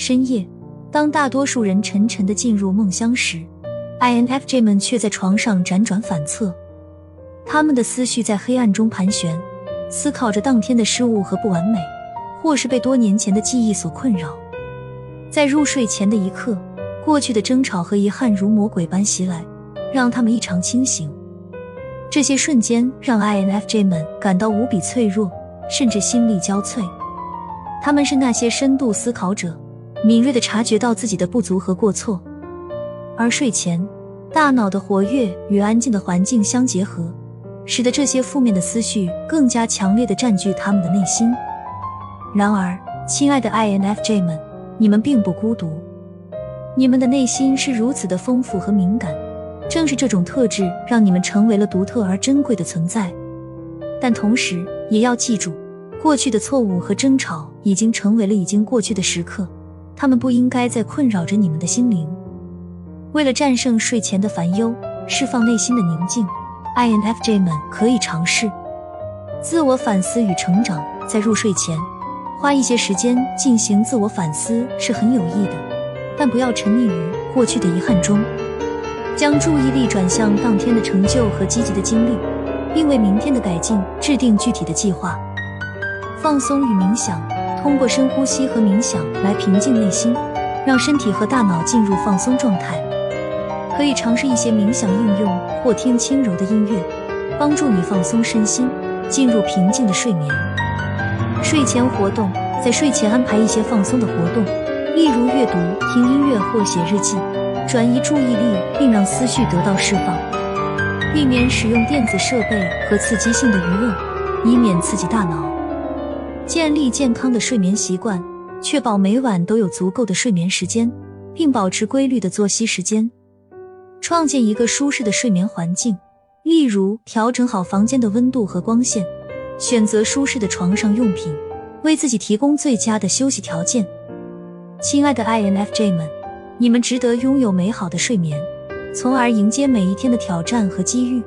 深夜，当大多数人沉沉的进入梦乡时，INFJ 们却在床上辗转反侧，他们的思绪在黑暗中盘旋，思考着当天的失误和不完美，或是被多年前的记忆所困扰。在入睡前的一刻，过去的争吵和遗憾如魔鬼般袭来，让他们异常清醒。这些瞬间让 INFJ 们感到无比脆弱，甚至心力交瘁。他们是那些深度思考者，敏锐的察觉到自己的不足和过错。而睡前，大脑的活跃与安静的环境相结合，使得这些负面的思绪更加强烈的占据他们的内心。然而，亲爱的 INFJ 们，你们并不孤独，你们的内心是如此的丰富和敏感。正是这种特质，让你们成为了独特而珍贵的存在。但同时，也要记住，过去的错误和争吵已经成为了已经过去的时刻，他们不应该再困扰着你们的心灵。为了战胜睡前的烦忧，释放内心的宁静，INFJ 们可以尝试自我反思与成长。在入睡前，花一些时间进行自我反思是很有益的，但不要沉溺于过去的遗憾中。将注意力转向当天的成就和积极的经历，并为明天的改进制定具体的计划。放松与冥想，通过深呼吸和冥想来平静内心，让身体和大脑进入放松状态。可以尝试一些冥想应用，或听轻柔的音乐，帮助你放松身心，进入平静的睡眠。睡前活动，在睡前安排一些放松的活动，例如阅读、听音乐或写日记。转移注意力，并让思绪得到释放，避免使用电子设备和刺激性的娱乐，以免刺激大脑。建立健康的睡眠习惯，确保每晚都有足够的睡眠时间，并保持规律的作息时间。创建一个舒适的睡眠环境，例如调整好房间的温度和光线，选择舒适的床上用品，为自己提供最佳的休息条件。亲爱的 INFJ 们。你们值得拥有美好的睡眠，从而迎接每一天的挑战和机遇。